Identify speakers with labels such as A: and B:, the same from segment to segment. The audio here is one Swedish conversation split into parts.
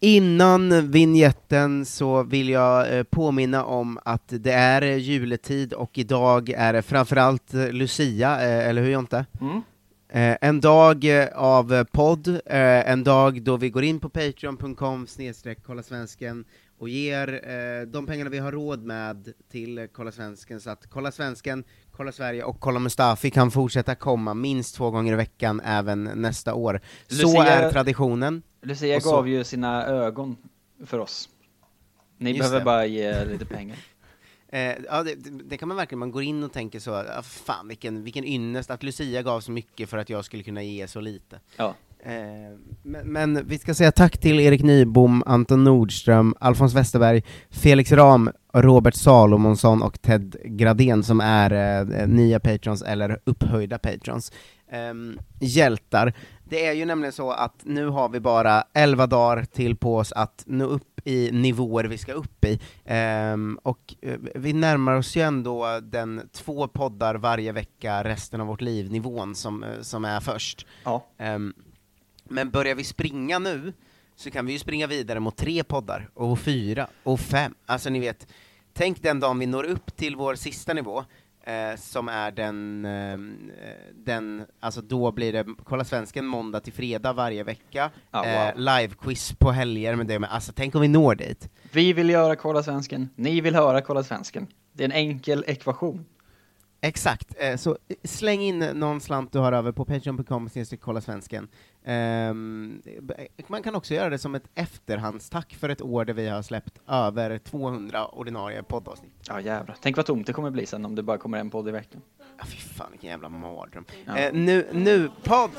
A: Innan vignetten så vill jag eh, påminna om att det är juletid och idag är det framförallt Lucia, eh, eller hur Jonte? Eh, en dag av podd, en dag då vi går in på patreon.com snedstreck kolla svensken och ger de pengarna vi har råd med till Kolla Svensken, så att Kolla Svensken, Kolla Sverige och Kolla Mustafi kan fortsätta komma minst två gånger i veckan även nästa år. Så
B: Lucia-
A: är traditionen.
B: Lucia
A: så-
B: gav ju sina ögon för oss. Ni
A: Just
B: behöver
A: det.
B: bara ge lite pengar.
A: Eh, ja, det, det det kan man verkligen, man går in och tänker så, ah, fan vilken, vilken ynnest att Lucia gav så mycket för att jag skulle kunna ge så lite.
B: Ja.
A: Eh, men, men vi ska säga tack till Erik Nybom, Anton Nordström, Alfons Westerberg, Felix Ram, Robert Salomonsson och Ted Gradén som är eh, nya patrons eller upphöjda patrons. Ehm, hjältar. Det är ju nämligen så att nu har vi bara 11 dagar till på oss att nå upp i nivåer vi ska upp i. Ehm, och eh, vi närmar oss ju ändå den två poddar varje vecka resten av vårt liv-nivån som, eh, som är först.
B: Ja.
A: Ehm, men börjar vi springa nu, så kan vi ju springa vidare mot tre poddar, och fyra, och fem. Alltså ni vet, tänk den dagen vi når upp till vår sista nivå, eh, som är den, eh, den, alltså då blir det Kolla Svensken måndag till fredag varje vecka,
B: Ja, wow.
A: eh, live-quiz på helger med det med, alltså tänk om vi når dit.
B: Vi vill göra Kolla Svensken, ni vill höra Kolla Svensken. Det är en enkel ekvation.
A: Exakt, eh, så släng in någon slant du har över på patreon.com kolla svensken. B- man kan också göra det som ett efterhandstack för ett år där vi har släppt över 200 ordinarie poddavsnitt.
B: Ja jävlar. Tänk vad tomt det kommer bli sen om det bara kommer en podd i veckan.
A: Ja, fy fan vilken jävla mardröm.
B: Ja.
A: Eh, nu, nu, podd!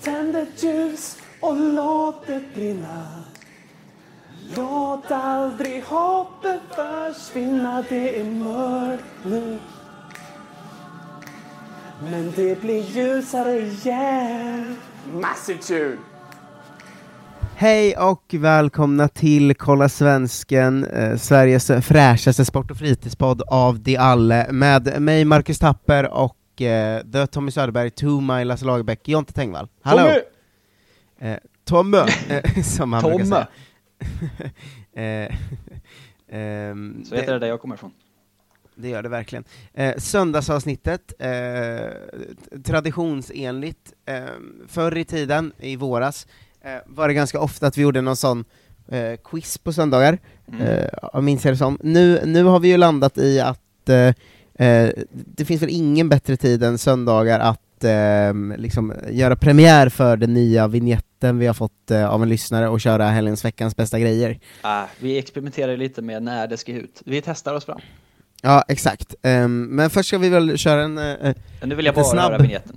C: Tänd ett ljus och låt det brinna Låt aldrig hoppet försvinna, det är mörkt nu Men det blir ljusare igen Massive tune!
A: Hej och välkomna till Kolla Svensken, eh, Sveriges fräschaste sport och fritidspodd av de alle, med mig Marcus Tapper och eh, The Tommy Söderberg, Toma Lasse Lagerbäck, Jonte Tengvall. Hallå!
B: Tommy!
A: Eh, Tomme, eh, som han brukar
B: Tomme!
A: säga. eh, ehm,
B: Så heter det där jag kommer ifrån.
A: Det gör det verkligen. Eh, söndagsavsnittet, eh, traditionsenligt, eh, förr i tiden, i våras, eh, var det ganska ofta att vi gjorde någon sån eh, quiz på söndagar,
B: Mm.
A: eh, minns jag det som. Nu, nu har vi ju landat i att eh, eh, det finns väl ingen bättre tid än söndagar att liksom göra premiär för den nya vignetten vi har fått av en lyssnare och köra helgens veckans bästa grejer.
B: Ah, vi experimenterar lite med när det ska ut. Vi testar oss fram.
A: Ja, exakt. Ehm, men först ska vi väl köra en
B: Men nu vill jag bara
A: snabb.
B: höra vignetten.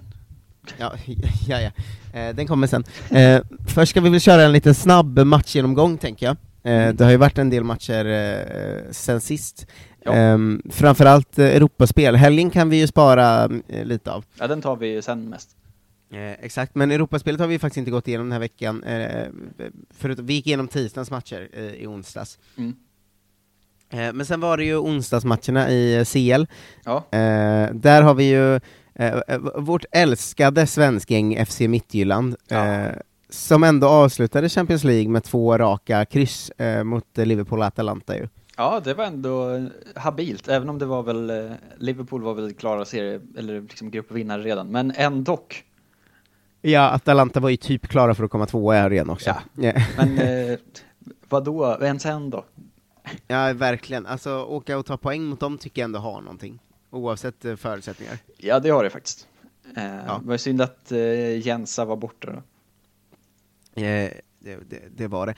A: Ja, ja, ja. Eh, den kommer sen. Eh, först ska vi väl köra en liten snabb matchgenomgång, tänker jag. Eh, det har ju varit en del matcher sen sist.
B: Ja.
A: Ehm, framförallt Europaspel. Helgen kan vi ju spara eh, lite av.
B: Ja, den tar vi sen mest.
A: Eh, exakt, men Europaspelet har vi faktiskt inte gått igenom den här veckan. Eh, förut, vi gick igenom tisdagens matcher eh, i onsdags.
B: Mm.
A: Eh, men sen var det ju onsdagsmatcherna i eh, CL.
B: Ja.
A: Eh, där har vi ju vårt älskade svenskgäng FC Midtjylland,
B: Ja.
A: som ändå avslutade Champions League med två raka kryss mot Liverpool och Atalanta ju.
B: Ja, det var ändå habilt, även om det var väl, Liverpool var väl klara serie, eller liksom gruppvinnare redan, men ändå.
A: Ja, Atalanta var ju typ klara för att komma tvåa här igen också.
B: Ja. Men eh, Vadå, ens en då?
A: Ja, verkligen. Alltså, åka och ta poäng mot dem tycker jag ändå har någonting. Oavsett eh, förutsättningar.
B: Ja, det har det faktiskt. Eh,
A: Ja.
B: Det var synd att eh, Jensa var borta då.
A: Eh, det, det, det var det.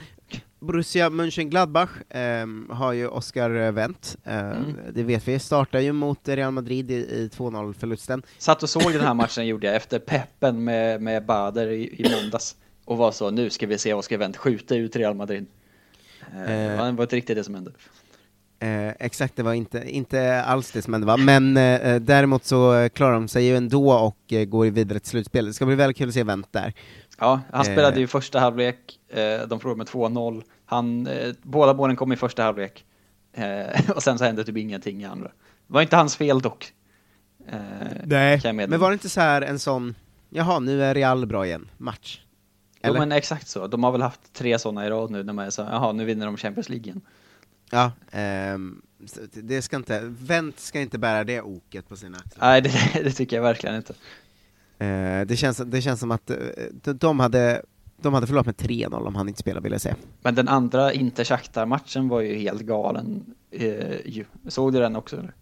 A: Borussia Mönchengladbach ehm, har ju Oscar Wendt, eh,
B: Mm.
A: det vet vi, startar ju mot Real Madrid i, i 2-0-förlusten.
B: Satt och såg den här matchen gjorde jag efter peppen med, med Bader i, i måndags. Och var så, nu ska vi se Oscar Wendt skjuta ut Real Madrid. Eh, det var- det var inte riktigt det som hände.
A: Eh, exakt, det var inte, inte alls det som hände va, men eh, däremot så klarar de sig ju ändå och eh, går vidare till slutspel. Det ska bli väldigt kul att se Wendt där.
B: Ja, han
A: Eh.
B: spelade ju första halvlek, eh, de förlorade med 2-0. Han, eh, båda målen kom i första halvlek. Eh, och sen så hände typ ingenting i andra. Det var inte hans fel dock. Eh,
A: Nej, men var det inte så här en sån, jaha, nu är Real bra igen, match?
B: Jo
A: Eller?
B: men exakt så, de har väl haft tre sådana i rad nu när man är så, jaha nu vinner de Champions League igen.
A: Ja, ehm, det ska inte, Wendt ska inte bära det oket på sina axlar.
B: Nej det, det tycker jag verkligen inte.
A: Eh, det, känns, det känns som att eh, de- de hade, de hade förlorat med 3-0 om han inte spelade vill jag säga.
B: Men den andra inte shakhtar matchen var ju helt galen. Eh. Såg du den också eller?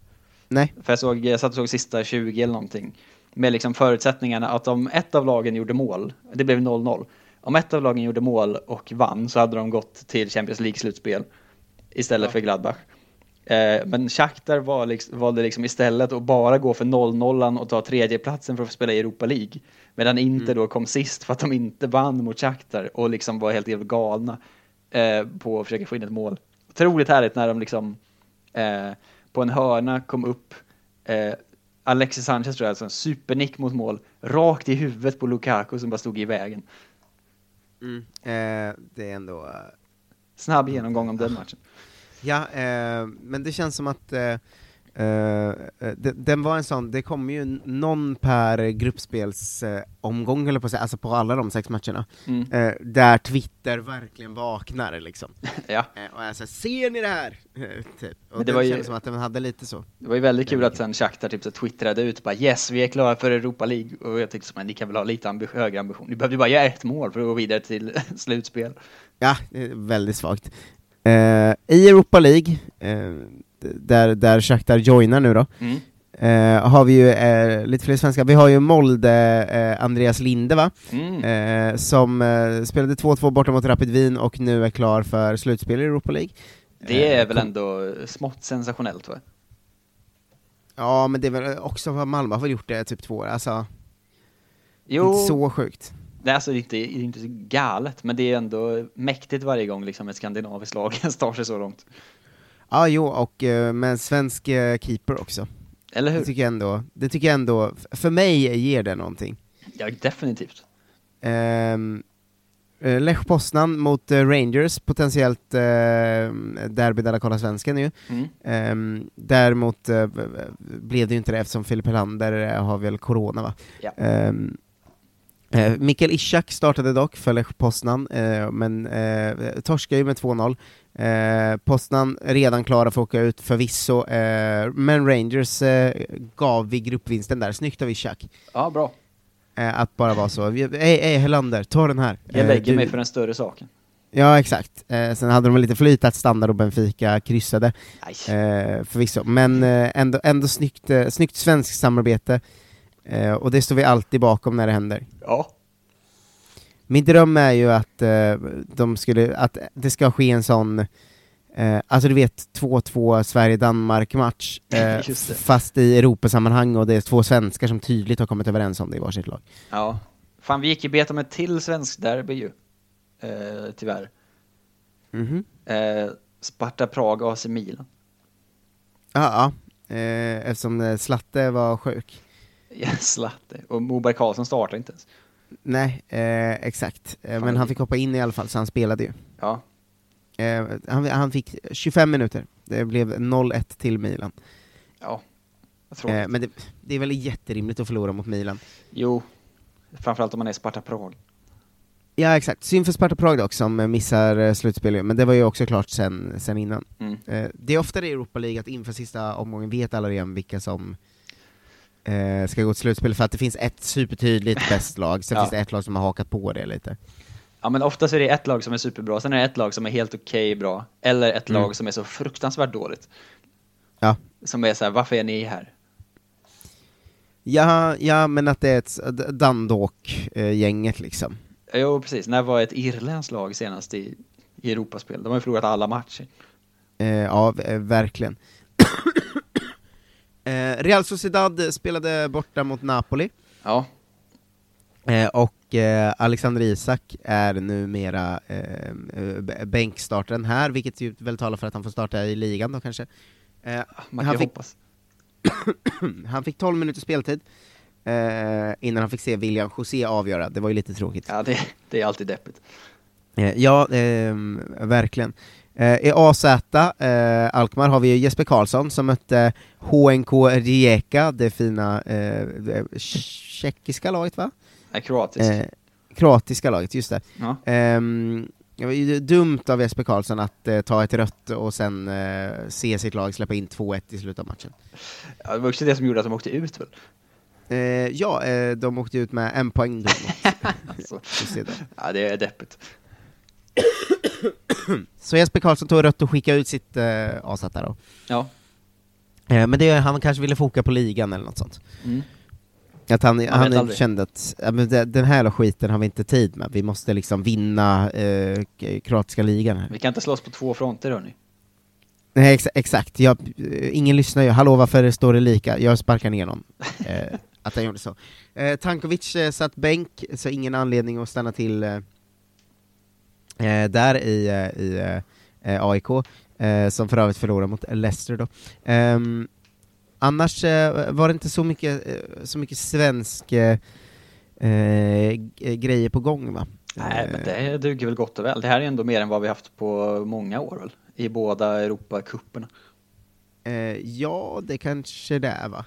A: Nej.
B: För jag, såg, jag satt och såg sista 20 eller någonting. Med liksom förutsättningarna att om ett av lagen gjorde mål, det blev 0-0. Om ett av lagen gjorde mål och vann så hade de gått till Champions League-slutspel istället för Gladbach. Eh, men Shakhtar var liksom, valde liksom istället att bara gå för 0-0 och ta tredjeplatsen för att spela i Europa League. Medan Inter då kom sist för att de inte vann mot Shakhtar och liksom var helt, helt galna eh, på att försöka få in ett mål. Otroligt härligt när de liksom eh, på en hörna kom upp Alexis Sanchez tror jag, alltså en supernick mot mål, rakt i huvudet på Lukaku som bara stod i vägen.
A: Mm. Eh, det är ändå... eh,
B: Snabb genomgång om den matchen.
A: Ja, eh, men det känns som att eh, eh, det, den var en sån, det kommer ju någon per gruppspelsomgång, eh, omgång, eller på att säga, alltså på alla de sex matcherna,
B: Mm.
A: eh, där Twitter verkligen vaknar liksom.
B: Ja.
A: Och är såhär, ser ni det här? Typ. Och
B: Men det
A: det,
B: var ju-
A: känns som att den hade lite så.
B: Det var ju väldigt kul att sen Shakhtar typ så twittrade ut bara yes, vi är klara för Europa League och jag tyckte som ni kan väl ha lite ambi- högre ambition. Ni behövde bara göra ett mål för att gå vidare till slutspel.
A: Ja, väldigt svagt. I Europa League, där, där Shakhtar joinar nu då,
B: Mm.
A: eh, har vi ju eh, lite fler svenskar. Vi har ju Molde, eh, Andreas Linde va?
B: Mm.
A: Eh, som eh, spelade 2-2 borta mot Rapid Wien och nu är klar för slutspel i Europa League.
B: Det är
A: Eh,
B: väl ändå smått sensationellt va?
A: Ja, men det är väl också vad Malmö har gjort det typ två år, alltså,
B: Jo,
A: inte så sjukt.
B: det är alltså inte, det är inte så galet, men det är ändå mäktigt varje gång liksom ett skandinaviskt lag tar sig så långt.
A: Ja, jo, och eh, med en svensk eh, keeper också.
B: Eller hur?
A: Det tycker jag ändå, det tycker jag ändå, för mig ger det någonting.
B: Ja, definitivt.
A: Ehm, eh, Lech Poznan mot Rangers, potentiellt uh, derby där kolla svensken ju.
B: Mm.
A: Ehm, däremot b- blev det ju inte det eftersom Filip Helander har väl corona va?
B: Ja.
A: Ehm, eh, Mikael Ishak startade dock för Lech Poznan, eh, men uh, torskade ju med 2-0. Uh, Poznan redan klara för att åka ut förvisso, eh, men Rangers eh, gav vi gruppvinsten där, snyggt av Ishak.
B: Ja, bra.
A: Eh, att bara vara så, hej hey, Helander, ta den här.
B: Jag
A: Eh,
B: lägger
A: du-
B: mig för den större saken.
A: Ja, exakt. Eh, sen hade de lite flyt att Standard och Benfica kryssade, eh, förvisso. Men eh, ändå, ändå snyggt, eh, snyggt svenskt samarbete, eh, och det står vi alltid bakom när det händer.
B: Ja.
A: Min dröm är ju att, eh, de skulle, att det ska ske en sån, eh, alltså du vet 2-2 Sverige-Danmark-match, eh, fast i Europasammanhang och det är två svenskar som tydligt har kommit överens om det i varsitt lag.
B: Ja. Fan, vi gick ju bet om ett till svensk derby ju. Eh, tyvärr.
A: Mhm.
B: Eh, Sparta Prag, AC Milan.
A: Ja, ja. Eh, eftersom Slatte var sjuk.
B: Slatte. Och Moberg Karlsson startade inte ens.
A: Nej, eh, exakt. Eh, men han fick hoppa in i alla fall, så han spelade ju.
B: Ja.
A: Eh, han, han fick 25 minuter. Det blev 0-1 till Milan.
B: Ja.
A: Eh, men det, det är väl jätterimligt att förlora mot Milan.
B: Jo. Framförallt om man är Sparta Prag.
A: Ja, exakt. Synd för Sparta Prag dock, som missar eh, slutspel ju, men det var ju också klart sen, sen innan.
B: Mm.
A: Eh, det är ofta det i Europa League att inför sista omgången vet alla redan vilka som eh, ska gå till slutspel, för att det finns ett supertydligt bäst lag, sen
B: Ja.
A: finns det ett lag som har hakat på det lite.
B: Ja men oftast är det ett lag som är superbra, sen är det ett lag som är helt okej bra, eller ett
A: Mm.
B: lag som är så fruktansvärt dåligt.
A: Ja.
B: Som är så här, varför är ni här?
A: Ja, ja men att det är ett Dundalk-gänget liksom.
B: Jo precis, när var ett irländskt lag senast i, i Europaspel? De har ju förlorat alla matcher.
A: Eh, ja, eh, verkligen. Eh, Real Sociedad spelade borta mot Napoli.
B: Ja.
A: Eh, och eh, Alexander Isak är numera eh, eh, bänkstartaren här, vilket ju väl talar för att han får starta i ligan då kanske. Eh,
B: Man kan
A: han, fick,
B: hoppas.
A: han fick 12 minuter speltid eh, innan han fick se William José avgöra, det var ju lite tråkigt.
B: Ja, det, det är alltid deppigt.
A: Ja, ehm, verkligen. Eh, I AZ, eh, Alkmaar, har vi Jesper Karlsson som mötte HNK Rijeka, det fina eh, tjeckiska laget va?
B: Nej, kroatiskt.
A: Eh, kroatiska laget, just det.
B: Ja.
A: Ehm, det var ju dumt av Jesper Karlsson att eh, ta ett rött och sen eh, se sitt lag släppa in 2-1 i slutet av matchen.
B: Ja, det var också det som gjorde att de åkte ut väl?
A: Eh, ja, de åkte ut med en poäng då
B: Alltså, ja, det är deppigt.
A: Så Jesper Karlsson tog rött och skickade ut sitt eh, AZ där då.
B: Ja.
A: Eh, men det, han kanske ville foka på ligan eller något sånt.
B: Mm.
A: Att han, han kände att ja, men den här skiten har vi inte tid med, vi måste liksom vinna eh, kroatiska ligan här.
B: Vi kan inte slåss på två fronter hörni.
A: Nej ex exakt, jag, eh, ingen lyssnar ju, hallå varför står det lika? Jag sparkar ner någon. Eh, att han gjorde så. Eh, Tankovic eh, satt bänk, så ingen anledning att stanna till eh, eh, där i, eh, i eh, AIK, eh, som för övrigt förlorade mot Leicester då. Ehm, annars eh, var det inte så mycket, eh, så mycket svensk eh, eh, grejer på gång va?
B: Nej, men
A: Eh,
B: det duger väl gott och väl. Det här är ändå mer än vad vi haft på många år väl? I båda Europacuperna.
A: eh, ja, det kanske det är va?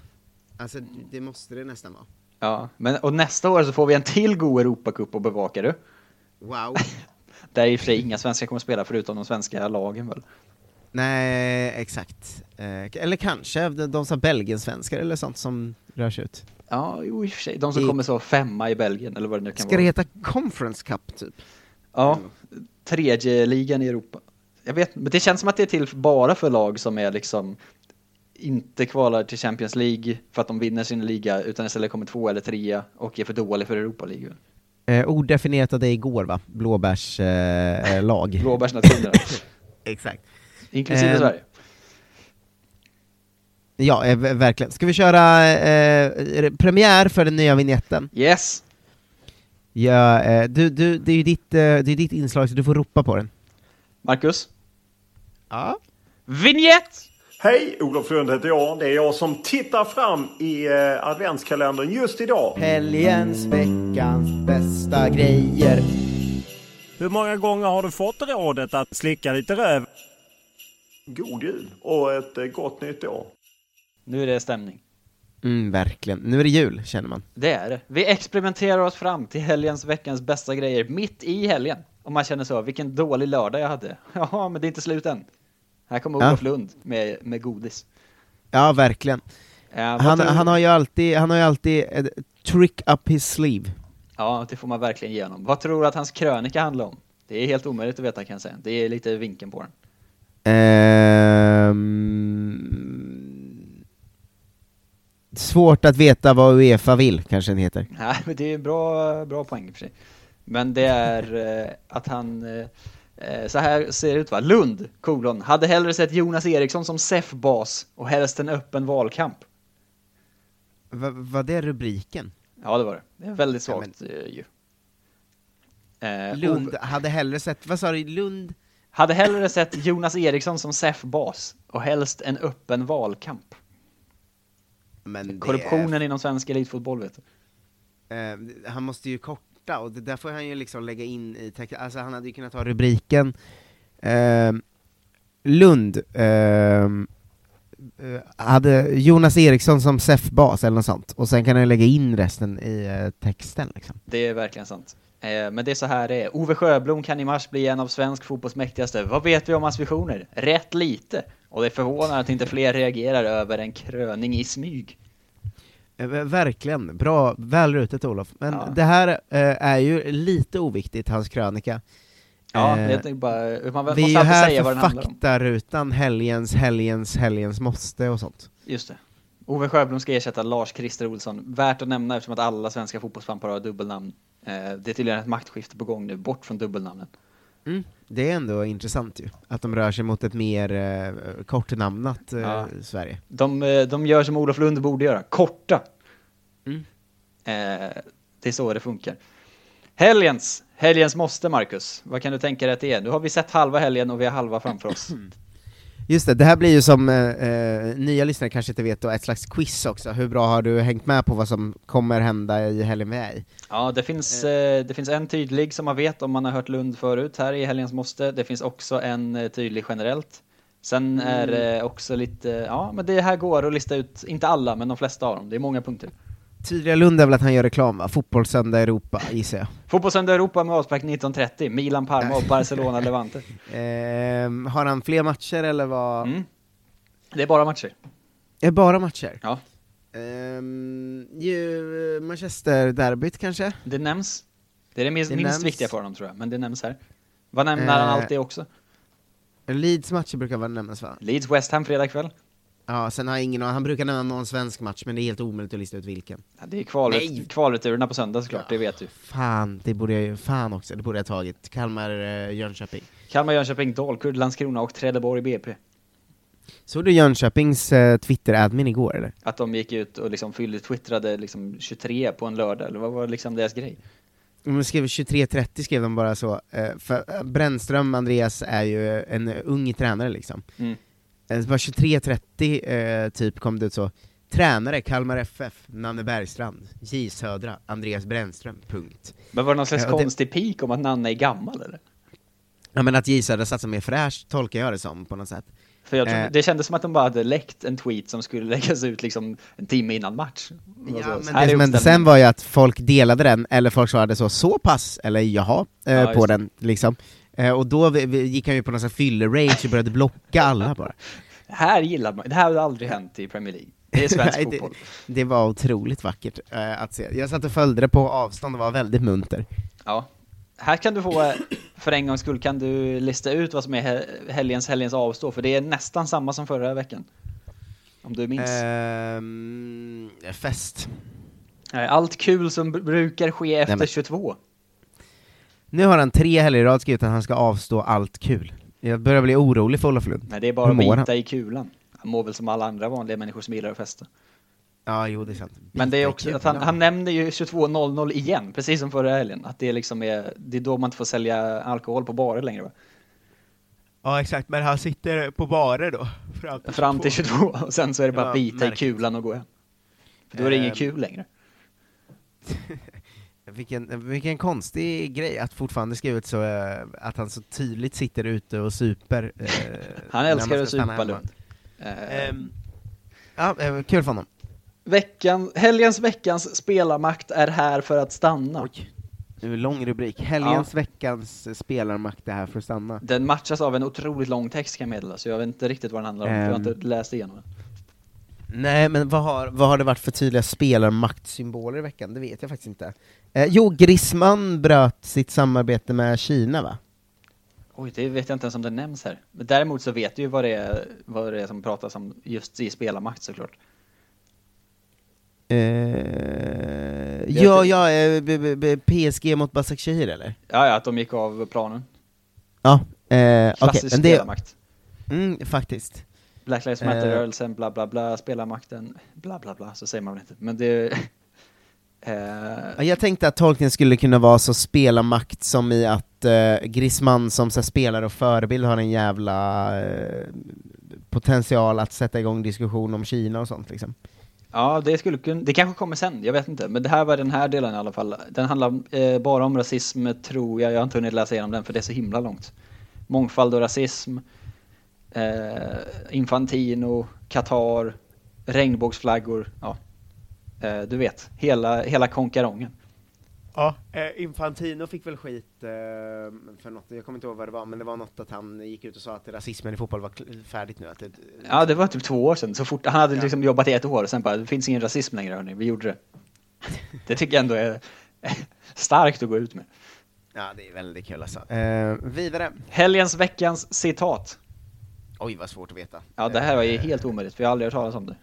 A: Alltså, det måste det nästan vara.
B: Ja, men och nästa år så får vi en till god Europacup att bevaka du.
A: Wow.
B: Där i och för sig inga svenskar kommer spela förutom de svenska lagen väl?
A: Nej, exakt. Eh, eller kanske de, som Belgien-svenskar eller sånt som rör sig ut.
B: Ja, jo i och för sig. De som
A: I-
B: kommer så femma i Belgien eller vad det nu kan
A: Ska det
B: vara.
A: heta Conference Cup typ?
B: Ja, tredje ligan i Europa. Jag vet, men det känns som att det är till bara för lag som är liksom inte kvalar till Champions League för att de vinner sin liga utan istället kommer två eller trea och är för dåliga för Europa League.
A: Eh, odefinierat av det igår va? Blåbärslag. Eh, lag.
B: Blåbärsnationer.
A: Exakt.
B: Inklusive
A: Ehm,
B: Sverige.
A: Ja, eh, ver- verkligen. Ska vi köra eh, premiär för den nya vignetten?
B: Yes!
A: Ja, eh, du, du, det är ju ditt, eh, det är ditt inslag så du får ropa på den.
B: Marcus?
A: Ja.
B: Vignett!
C: Hej, Olof Lund heter jag. Det är jag som tittar fram i eh, adventskalendern just idag.
A: Helgens, veckans bästa grejer.
D: Hur många gånger har du fått rådet att slicka lite röv?
C: God jul och ett eh, gott nytt år.
B: Nu är det stämning.
A: Mm, verkligen. Nu är det jul, känner man.
B: Det är det. Vi experimenterar oss fram till helgens, veckans bästa grejer mitt i helgen. Om man känner så, vilken dålig lördag jag hade. Ja, men det är inte slut än. Här kommer
A: Ja.
B: Olof Lund med, med godis.
A: Ja, verkligen.
B: Eh, vad
A: Han, han har ju alltid, han har ju alltid ett trick up his sleeve.
B: Ja, det får man verkligen ge honom. Vad tror du att hans krönika handlar om? Det är helt omöjligt att veta kan jag säga. Det är lite vinkeln på den.
A: Ehm, svårt att veta vad Uefa vill, kanske den heter.
B: Nej, men det är en bra, bra poäng i och för sig. Men det är eh, att han, eh, eh, så här ser det ut va, Lund, kolon, hade hellre sett Jonas Eriksson som SEF-bas och helst en öppen valkamp.
A: Va, var det rubriken?
B: Ja, det var det. Det är väldigt
A: Ja,
B: svagt eh, ju. Eh,
A: Lund
B: Ove-
A: hade hellre sett, vad sa du, Lund?
B: Hade hellre sett Jonas Eriksson som SEF-bas och helst en öppen valkamp.
A: Men
B: Korruptionen inom svensk elitfotboll vet du.
A: Eh, han måste ju borta, och det där får han ju liksom lägga in i texten, alltså han hade ju kunnat ta rubriken eh, Lund ehm, eh, hade Jonas Eriksson som SEF-bas eller något sånt, och sen kan han lägga in resten i eh, texten liksom.
B: Det är verkligen sant. Eh, men det är så här det är. Ove Sjöblom kan i mars bli en av svensk fotbolls mäktigaste. Vad vet vi om hans visioner? Rätt lite. Och det är förvånande att inte fler reagerar över en kröning i smyg.
A: Eh, Verkligen, bra, väl rutet Olof. Men
B: Ja.
A: det här eh, är ju lite oviktigt, hans krönika.
B: Ja,
A: Eh,
B: jag tänkte bara, man
A: Vi är
B: måste alltid
A: här
B: säga vad
A: för
B: den handlar om.
A: faktarutan, helgens, helgens, helgens måste och sånt.
B: Just det. Ove Sjöblom ska ersätta Lars-Christer Olsson. Värt att nämna eftersom att alla svenska fotbollspampar har dubbelnamn. Eh, det är tydligen ett maktskifte på gång nu, bort från dubbelnamnen.
A: Mm. Det är ändå intressant ju, att de rör sig mot ett mer eh, kortnamnat eh,
B: Ja.
A: Sverige.
B: De, eh, de gör som Olof Lund borde göra, korta.
A: Mm.
B: Eh, det är så det funkar. Helgens, helgens måste Marcus. Vad kan du tänka dig att det är? Nu har vi sett halva helgen och vi har halva framför oss.
A: Just det, det här blir ju som eh, eh, nya lyssnare kanske inte vet då, ett slags quiz också. Hur bra har du hängt med på vad som kommer hända i helgen vi är i?
B: Ja, det finns, eh, det finns en tydlig som man vet om man har hört Lund förut här i helgens måste. Det finns också en eh, tydlig generellt. Sen är det också lite, ja men det här går att lista ut, inte alla men de flesta av dem. Det är många punkter.
A: Tydliga Lund är väl att han gör reklam va? Fotbollssöndag Europa, gissar jag.
B: Fotbollssöndag Europa med avspark 19.30, Milan Parma och Barcelona Levante.
A: Ehm, har han fler matcher eller vad?
B: Mm. Det är bara matcher.
A: Är det bara matcher?
B: Ja.
A: Ehm, ju, Manchester-derbyt kanske?
B: Det nämns. Det är det minst,
A: Det
B: minst viktiga för honom tror jag, men det nämns här. Vad nämner
A: Eh.
B: han alltid också?
A: Leeds matcher brukar väl nämnas va?
B: Leeds West Ham fredag kväll.
A: Ja, sen har jag ingen han brukar nämna någon svensk match, men det är helt omöjligt att lista ut vilken.
B: Ja, det är kval,
A: Nej.
B: kvalreturerna på söndag såklart, det vet du.
A: Fan, det borde jag ju, fan också, det borde jag tagit. Kalmar, eh, Jönköping.
B: Kalmar, Jönköping, Dalkurd, Landskrona och Trelleborg BP.
A: Såg du Jönköpings eh, Twitter-admin igår eller?
B: Att de gick ut och liksom fyllde, twittrade liksom 23 på en lördag, eller vad var liksom deras grej?
A: De skrev 23.30 skrev de bara så, eh, för eh, Brännström, Andreas, är ju en ung tränare liksom.
B: Mm.
A: Eh, så bara 23.30 eh, typ kom det ut så, tränare Kalmar FF, Nanne Bergstrand, J Södra, Andreas Brännström, punkt.
B: Men var det någon slags
A: Ja, det-
B: konstig pik om att Nanne är gammal eller?
A: Ja men att J Södra satsar mer fräscht tolkar jag det som på något sätt.
B: För jag tror,
A: Eh.
B: det kändes som att de bara hade läckt en tweet som skulle läggas ut liksom en timme innan match.
A: Ja,
B: så,
A: men
B: så
A: det som hände sen var ju att folk delade den, eller folk svarade så, så pass, eller jaha, eh,
B: Ja,
A: på
B: det.
A: den liksom. Eh, och då vi, vi, gick han ju på någon fylle-rage och började blocka alla bara.
B: Det här gillar man, det här hade aldrig hänt i Premier League. Det är svensk
A: Nej, det,
B: fotboll.
A: det var otroligt vackert eh, att se. Jag satt och följde det på avstånd och var väldigt munter.
B: Ja. Här kan du få, eh, för en gångs skull kan du lista ut vad som är he- helgens helgens avstå, för det är nästan samma som förra veckan. Om du minns.
A: Ehm, fest.
B: Eh, Allt kul som br- brukar ske efter
A: men-
B: 22.
A: Nu har han tre helger i rad skrivit att han ska avstå allt kul. Jag börjar bli orolig för Olof Lund.
B: Nej, det är bara att bita
A: han?
B: i kulan. Han mår väl som alla andra vanliga människor som gillar att festa.
A: Ja, jo det är sant.
B: Men det är
A: Bita i
B: också att han, han nämner ju 22.00 igen, precis som förra helgen. Att det liksom är, det är då man inte får sälja alkohol på barer längre va?
A: Ja exakt, men han sitter på barer då? Fram till,
B: Fram till 22, och sen så är det bara
A: Ja,
B: att bita i
A: märkligt.
B: kulan och gå hem. För då är det ingen
A: Ehm.
B: kul längre.
A: Vilken, vilken konstig grej att fortfarande skrivit så, eh, att han så tydligt sitter ute och super. eh,
B: Han älskar att supa. Eh,
A: Ehm, ja, eh, kul för honom.
B: Veckan, helgens veckans spelarmakt är här för att stanna.
A: Nu, lång rubrik. Helgens, veckans spelarmakt är här för att stanna.
B: Den matchas av en otroligt lång text kan jag meddela, så jag vet inte riktigt vad den handlar om, för jag har
A: Ehm.
B: inte läst igenom den.
A: Nej, men vad har, vad har det varit för tydliga spelarmaktsymboler i veckan? Det vet jag faktiskt inte. Eh, jo, Griezmann bröt sitt samarbete med Kina, va?
B: Oj, det vet jag inte ens om det nämns här. Men däremot så vet du ju vad det är, vad det är som pratas om just i spelarmakt såklart.
A: Eh, ja, ja, eh, PSG mot Başakşehir eller?
B: Ja, ja, att de gick av planen.
A: Ja, eh, okej,
B: Klassisk
A: men det...
B: spelarmakt.
A: Mm, faktiskt.
B: Black Lives
A: Eh.
B: Matter-rörelsen, bla bla bla, spelarmakten, bla bla bla, så säger man väl inte. Men det... eh,
A: Ja, Jag tänkte att tolkningen skulle kunna vara så spelarmakt som i att eh, Griezmann som så spelare och förebild har en jävla eh, potential att sätta igång diskussion om Kina och sånt liksom.
B: Ja, det skulle kunna, det kanske kommer sen, jag vet inte. Men det här var den här delen i alla fall. Den handlar eh, bara om rasism, tror jag. Jag har inte hunnit läsa igenom den för det är så himla långt. Mångfald och rasism, eh, Infantino, Qatar, regnbågsflaggor, ja. Eh, du vet, hela, hela konkarongen.
A: Ja, eh, Infantino fick väl skit eh, för något, jag kommer inte ihåg vad det var, men det var något att han gick ut och sa att rasismen i fotboll var färdigt nu. Att det,
B: Ja, det var typ två år sedan. Så fort, han hade liksom jobbat i ett år och sen bara, det finns ingen rasism längre hörni, vi gjorde det. Det tycker jag ändå är starkt att gå ut med.
A: Ja, det är väldigt kul alltså. Eh, vidare.
B: Helgens, veckans citat.
A: Oj, vad svårt att veta.
B: Ja, det här var ju helt omöjligt, för jag har aldrig hört talas om det.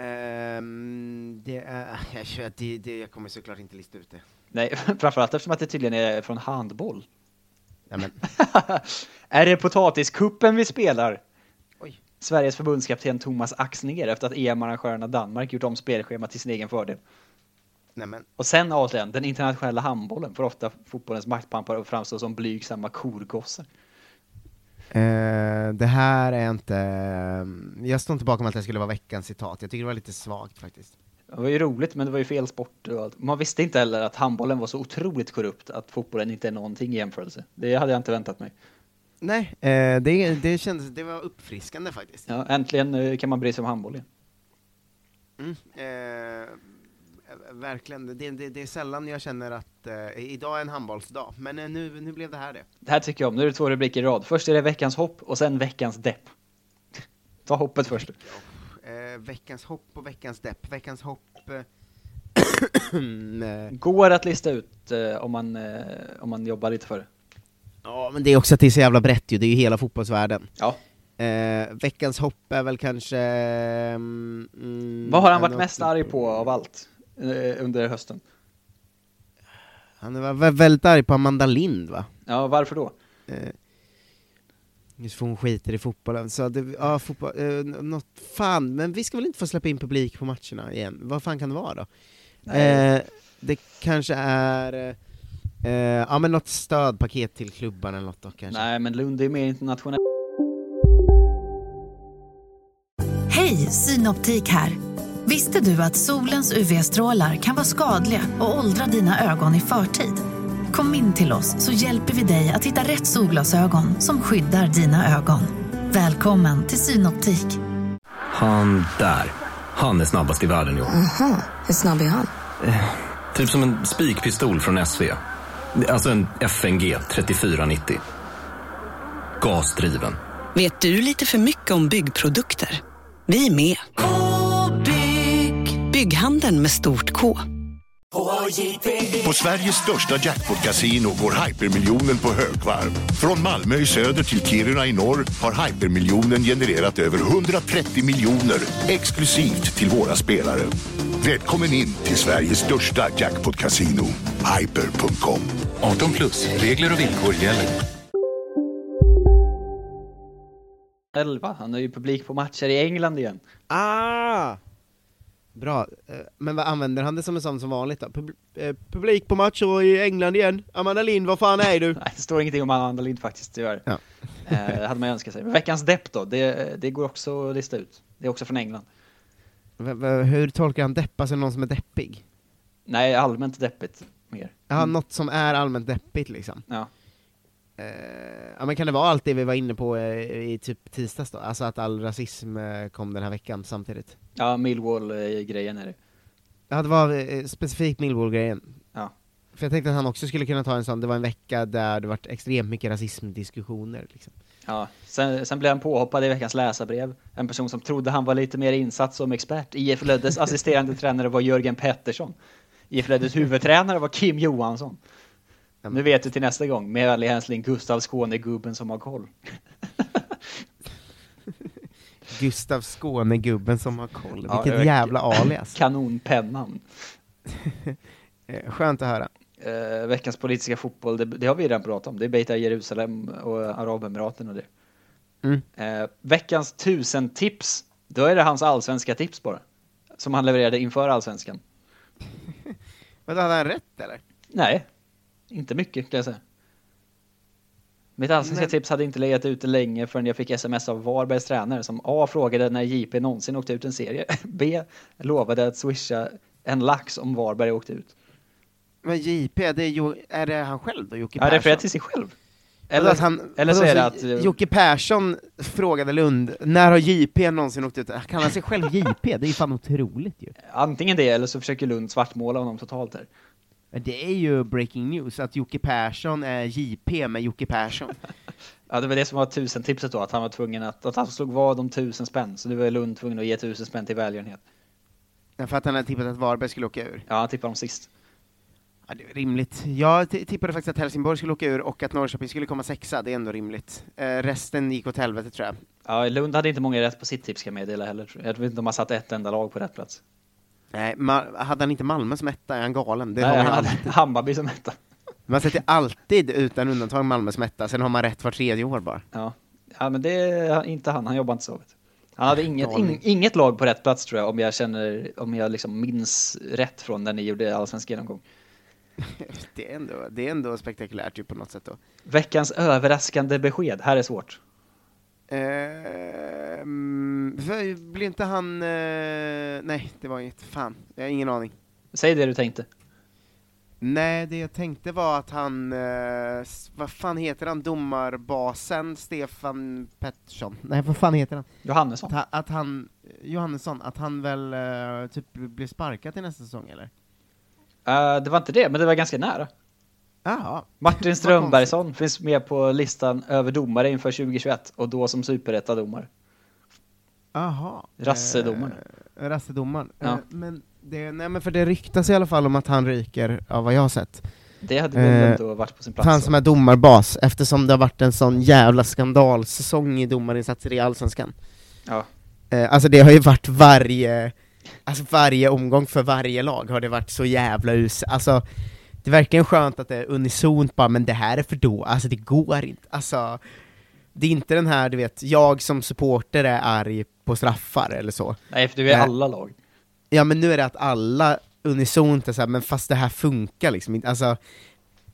A: Ehm, det är, jag, det, det, jag kommer såklart inte lista ut det.
B: Nej, framförallt eftersom att det tydligen är från handboll.
A: Ja, men.
B: är det potatiskuppen vi spelar?
A: Oj.
B: Sveriges förbundskapten Thomas Axner efter att EM-arrangörerna Danmark gjort om spelschemat till sin egen fördel.
A: Nej, men.
B: Och sen återigen, den internationella handbollen får ofta fotbollens maktpampar att framstå som blygsamma korgossar.
A: Eh, det här är inte, jag står inte bakom att det skulle vara veckans citat, jag tycker det var lite svagt faktiskt.
B: Det var ju roligt, men det var ju fel sport och allt. Man visste inte heller att handbollen var så otroligt korrupt att fotbollen inte är någonting i jämförelse. Det hade jag inte väntat mig.
A: Nej, eh, det, det kändes, det var uppfriskande faktiskt.
B: Ja, äntligen eh, kan man bry sig om handboll igen.
A: Mm, eh, verkligen, det, det, det är sällan jag känner att eh, idag är en handbollsdag, men eh, nu, nu blev det här det.
B: Det här tycker jag om. Nu är det två rubriker i rad. Först är det veckans hopp och sen veckans depp. Ta hoppet först.
A: Eh, veckans hopp och veckans depp. Veckans hopp... Eh, eh,
B: Går att lista ut eh, om, man, om man jobbar lite för det.
A: ja, men det är också att det är så jävla brett ju, det är ju hela fotbollsvärlden.
B: Ja.
A: Eh, veckans hopp är väl kanske... mm,
B: Vad har han varit mest arg på av allt under hösten?
A: Han var vä- väldigt arg på Amanda Lind va?
B: Ja, varför då?
A: Eh, just för hon skiter i fotbollen, så det, ja, fotboll, eh, något, fan, men vi ska väl inte få släppa in publik på matcherna igen? Vad fan kan det vara då? Eh, det kanske är, eh, eh, ja men något stödpaket till klubbarna eller något då kanske?
B: Nej, men Lund är mer internationell.
E: Hej, Synoptik här. Visste du att solens UV-strålar kan vara skadliga och åldra dina ögon i förtid? Kom in till oss så hjälper vi dig att hitta rätt solglasögon som skyddar dina ögon. Välkommen till Synoptik.
F: Han där, han är snabbast i världen jo.
G: Aha, hur snabb är han?
F: Typ som en spikpistol från SV. Alltså en FNG 3490. Gasdriven.
G: Vet du lite för mycket om byggprodukter? Vi är med. -bygg. Bygghandeln med stort K.
H: På Sveriges största jackpot-kasino går hypermiljonen på högvarv. Från Malmö i söder till Kiruna i norr har hypermiljonen genererat över 130 miljoner exklusivt till våra spelare. Välkommen in till Sveriges största jackpot-kasino, hyper.com.
F: 18 plus, regler och villkor gäller.
B: 11. Han har ju publik på matcher i England igen.
A: Ah! Bra, Eh, men vad använder han det som en sån som vanligt då? Pub eh, publik på matcher i England igen, Amanda Lind, vad fan är du?
B: Nej, det står ingenting om Amanda Lind faktiskt, tyvärr.
A: Ja.
B: eh, hade man önskat sig. Men veckans depp då, det, det går också att lista ut. Det är också från England.
A: V- hur tolkar han depp? Alltså någon som är deppig?
B: Nej, allmänt deppigt mer.
A: Ja, något som är allmänt deppigt liksom.
B: Ja.
A: Eh, ja men kan det vara allt det vi var inne på eh, i typ tisdags då? Alltså att all rasism eh, kom den här veckan samtidigt?
B: Ja, Millwall-grejen är det.
A: Ja, det var specifikt Millwall-grejen.
B: Ja.
A: För jag tänkte att han också skulle kunna ta en sån, det var en vecka där det varit extremt mycket rasismdiskussioner liksom.
B: Ja, sen, sen blev han påhoppad i veckans läsarbrev. En person som trodde han var lite mer insatt som expert. IF Löddes assisterande tränare var Jörgen Pettersson. IF Löddes huvudtränare var Kim Johansson. Nu vet du till nästa gång. Med vänlig hälsning Gustav Skåne, gubben som har koll.
A: Gustav Skåne, gubben som har koll.
B: Ja,
A: Vilket jävla alias.
B: Kanonpennan.
A: Eh, Skönt att höra.
B: Eh, veckans politiska fotboll, det, det har vi redan pratat om. Det är Beitar Jerusalem och Arabemiraten och det.
A: Mm.
B: Eh, veckans tusen tips, då är det hans allsvenska tips bara. Som han levererade inför allsvenskan.
A: Men hade han rätt eller?
B: Nej, inte mycket kan jag säga. Mitt allsvenska tips hade inte legat ute länge förrän jag fick sms av Varbergs tränare som A. frågade när JP någonsin åkte ut en serie. B. lovade att swisha en lax om Varberg åkte ut.
A: Men JP, det är, jo, är det han själv då, Jocke
B: Han
A: Persson?
B: refererar till sig själv.
A: Eller,
B: Eller,
A: att han,
B: eller så är det att... eh,
A: Jocke Persson frågade Lund, när har JP någonsin åkt ut? Kallar han sig själv JP? Det är ju fan otroligt ju.
B: Antingen det eller så försöker Lund svartmåla honom totalt här.
A: Det är ju breaking news, att Jocke Persson är JP med Jocke Persson.
B: Ja, det var det som var tusentipset då, att han var tvungen att, att han slog vad om tusen spänn, så nu var Lund tvungen att ge tusen spänn till välgörenhet.
A: Ja, För att han hade tippat att Varberg skulle åka ur.
B: Ja, han tippade dem sist.
A: Ja, det är rimligt. Jag tippade faktiskt att Helsingborg skulle åka ur och att Norrköping skulle komma sexa, det är ändå rimligt. Eh, resten gick åt helvete tror jag.
B: Ja, Lund hade inte många rätt på sitt tips ska jag meddela heller. Jag vet inte om han satte ett enda lag på rätt plats.
A: Nej, hade han inte Malmö som etta är han galen. Det
B: Nej,
A: har man
B: han hade Hammarby som etta.
A: Man sätter alltid utan undantag Malmö som etta, sen har man rätt var tredje år bara.
B: Ja, ja men det är inte han, han jobbar inte så. Vet. Han hade inget, ing, inget lag på rätt plats tror jag, om jag känner, om jag liksom minns rätt från när ni gjorde allsvensk genomgång.
A: Det är ändå, det är ändå spektakulärt ju på något sätt då.
B: Veckans överraskande besked, här är svårt.
A: Ehm, för- blir inte han... eh, nej, det var inget. Fan, jag har ingen aning.
B: Säg det du tänkte.
A: Nej, det jag tänkte var att han... eh, vad fan heter han? Domarbasen Stefan Pettersson? Nej, vad fan heter han?
B: Johannesson.
A: Att, att han... Johannesson, att han väl eh, typ blir sparkad till nästa säsong, eller?
B: Eh, det var inte det, men det var ganska nära.
A: Jaha.
B: Martin Strömbergsson finns med på listan över domare inför 2021 och då som superettadomare.
A: Jaha.
B: Rassedomaren.
A: Eh, rassedomaren.
B: Ja.
A: Eh, men det, nej men för det ryktas i alla fall om att han ryker, av vad jag har sett.
B: Det hade väl
A: Eh,
B: ändå varit på sin plats.
A: Han som är domarbas, eftersom det har varit en sån jävla skandalsäsong i domarinsatser i Allsvenskan.
B: Ja.
A: Eh, alltså det har ju varit varje, alltså varje omgång för varje lag har det varit så jävla us. Alltså det är verkligen skönt att det är unisont bara, men det här är för då, alltså det går inte, alltså det är inte den här, du vet, jag som supporter är arg på straffar eller så.
B: Nej, för du är
A: Eh,
B: alla lag.
A: Ja men nu är det att alla unisont är såhär, men fast det här funkar liksom inte, alltså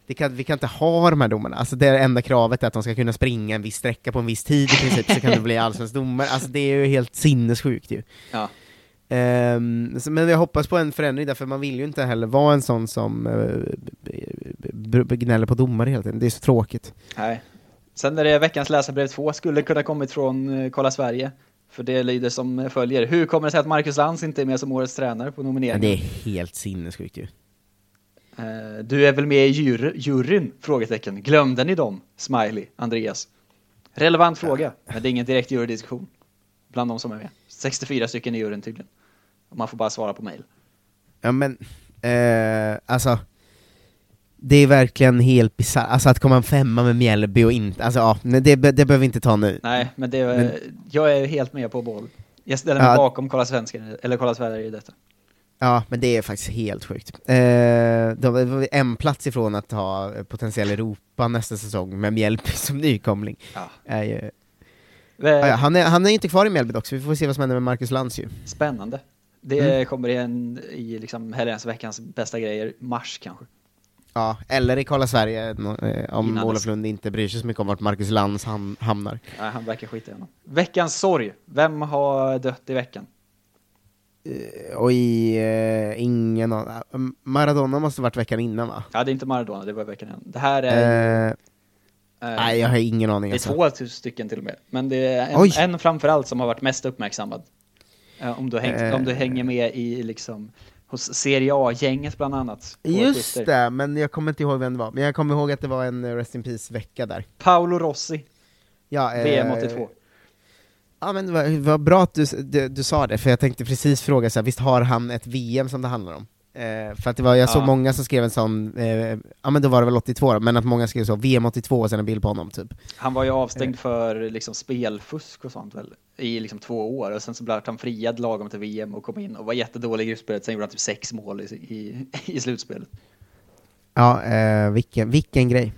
A: det kan, vi kan inte ha de här domarna, alltså det enda kravet är att de ska kunna springa en viss sträcka på en viss tid i princip, så kan det bli allsvensk domare, alltså det är ju helt sinnessjukt ju.
B: Ja.
A: Ehm, men jag hoppas på en förändring där, för man vill ju inte heller vara en sån som b- gnäller på domare hela tiden, det är så tråkigt.
B: Nej. Sen är det veckans läsarbrev 2, skulle kunna kommit från eh, Kolla Sverige. För det lyder som följer. Hur kommer det sig att Marcus Lantz inte är med som årets tränare på
A: Men
B: nomineringen?
A: det är helt sinnessjukt ju.
B: Eh, Du är väl med i jury, juryn? Frågetecken. Glömde ni dem? Smiley, Andreas. Relevant fråga, men det är ingen direkt jurydiskussion bland de som är med. 64 stycken i juryn tydligen. Man får bara svara på mail.
A: Ja men, eh, alltså det är verkligen helt bisarrt, alltså att komma en femma med Mjällby och inte, alltså ja, det, det behöver vi inte ta nu.
B: Nej, men det
A: Men-
B: jag är helt med på boll. Jag ställer mig
A: Ja.
B: bakom Kolla Svensken, eller Kolla Sverige i detta.
A: Ja, men det är faktiskt helt sjukt. Eh, då var en plats ifrån att ha potentiell Europa nästa säsong med Mjällby som nykomling.
B: Ja. Eh,
A: ja, han, är, han är inte kvar i Mjällby dock, så vi får se vad som händer med Marcus Lantz ju.
B: Spännande. Det
A: Mm.
B: kommer in i liksom helgens veckans bästa grejer, mars kanske.
A: Ja, eller i Kolla Sverige, eh, om
B: Innan
A: Olof. Lund inte bryr sig så mycket om vart Marcus Lantz ham hamnar.
B: Nej, han verkar skita i honom. Veckans sorg. Vem har dött i veckan?
A: Oj, eh, ingen aning. Maradona måste varit veckan innan va?
B: Ja, det är inte Maradona, det var veckan innan. Det här är...
A: Eh,
B: eh,
A: nej, jag har ingen aning.
B: Det är
A: alltså.
B: två stycken till och med. Men det är
A: Oj.
B: en, en framförallt som har varit mest uppmärksammad. Eh, om, du hängt,
A: Eh.
B: om du hänger med i liksom hos Serie A-gänget bland annat.
A: Just det, men jag kommer inte ihåg vem det var. Men jag kommer ihåg att det var en eh, Rest in Peace-vecka där.
B: Paolo Rossi,
A: Ja, eh,
B: VM 82.
A: Ja men vad, vad bra att du, du, du sa det, för jag tänkte precis fråga så här, visst har han ett VM som det handlar om? Eh, för att det var, jag såg
B: Ja.
A: många som skrev en sån, eh, ja men då var det väl 82 då, men att många skrev så, VM 82 och sen en bild på honom typ.
B: Han var ju avstängd
A: Eh.
B: för liksom spelfusk och sånt väl, i liksom två år och sen så blev han friad lagom till VM och kom in och var jättedålig i gruppspelet, sen gjorde han typ sex mål i, i, i slutspelet.
A: Ja, eh, vilken, vilken grej.